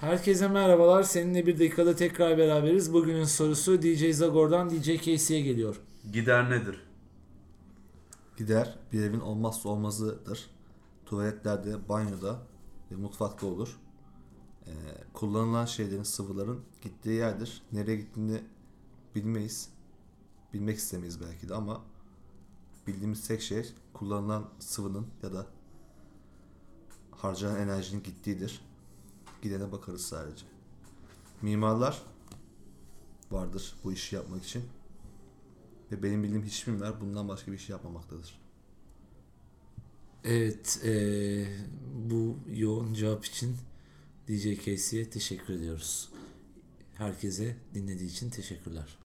Herkese merhabalar. Seninle bir dakikada tekrar beraberiz. Bugünün sorusu DJ Zagor'dan DJ Casey'e geliyor. Gider nedir? Gider bir evin olmazsa olmazıdır. Tuvaletlerde, banyoda ve mutfakta olur. Ee, kullanılan şeylerin, sıvıların gittiği yerdir. Nereye gittiğini bilmeyiz. Bilmek istemeyiz belki de ama bildiğimiz tek şey kullanılan sıvının ya da harcanan enerjinin gittiğidir. Gidene bakarız sadece. Mimarlar vardır bu işi yapmak için. Ve benim bildiğim hiçbir mimar bundan başka bir şey yapmamaktadır. Evet, eee, bu yoğun cevap için DJ Casey'e teşekkür ediyoruz. Herkese dinlediği için teşekkürler.